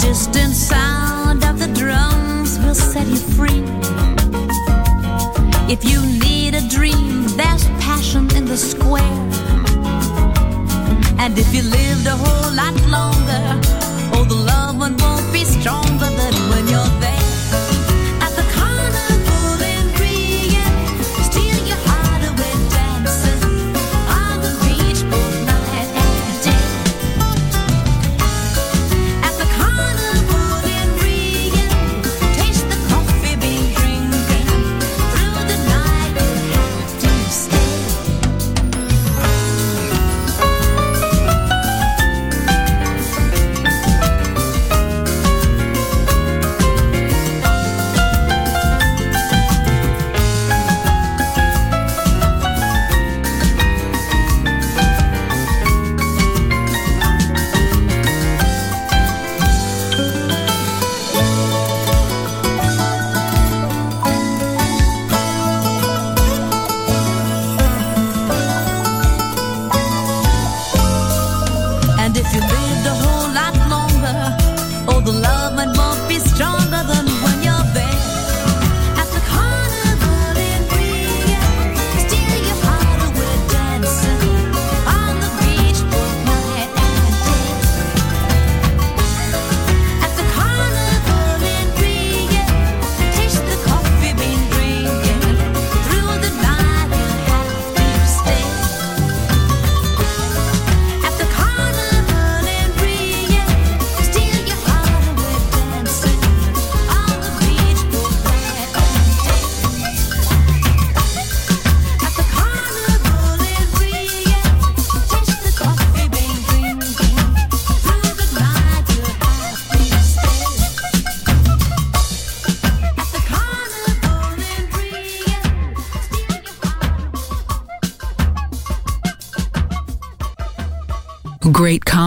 Distant sound of the drums will set you free. If you need a dream, there's passion in the square. And if you lived a whole lot longer, oh, the love won't be stronger than when you're.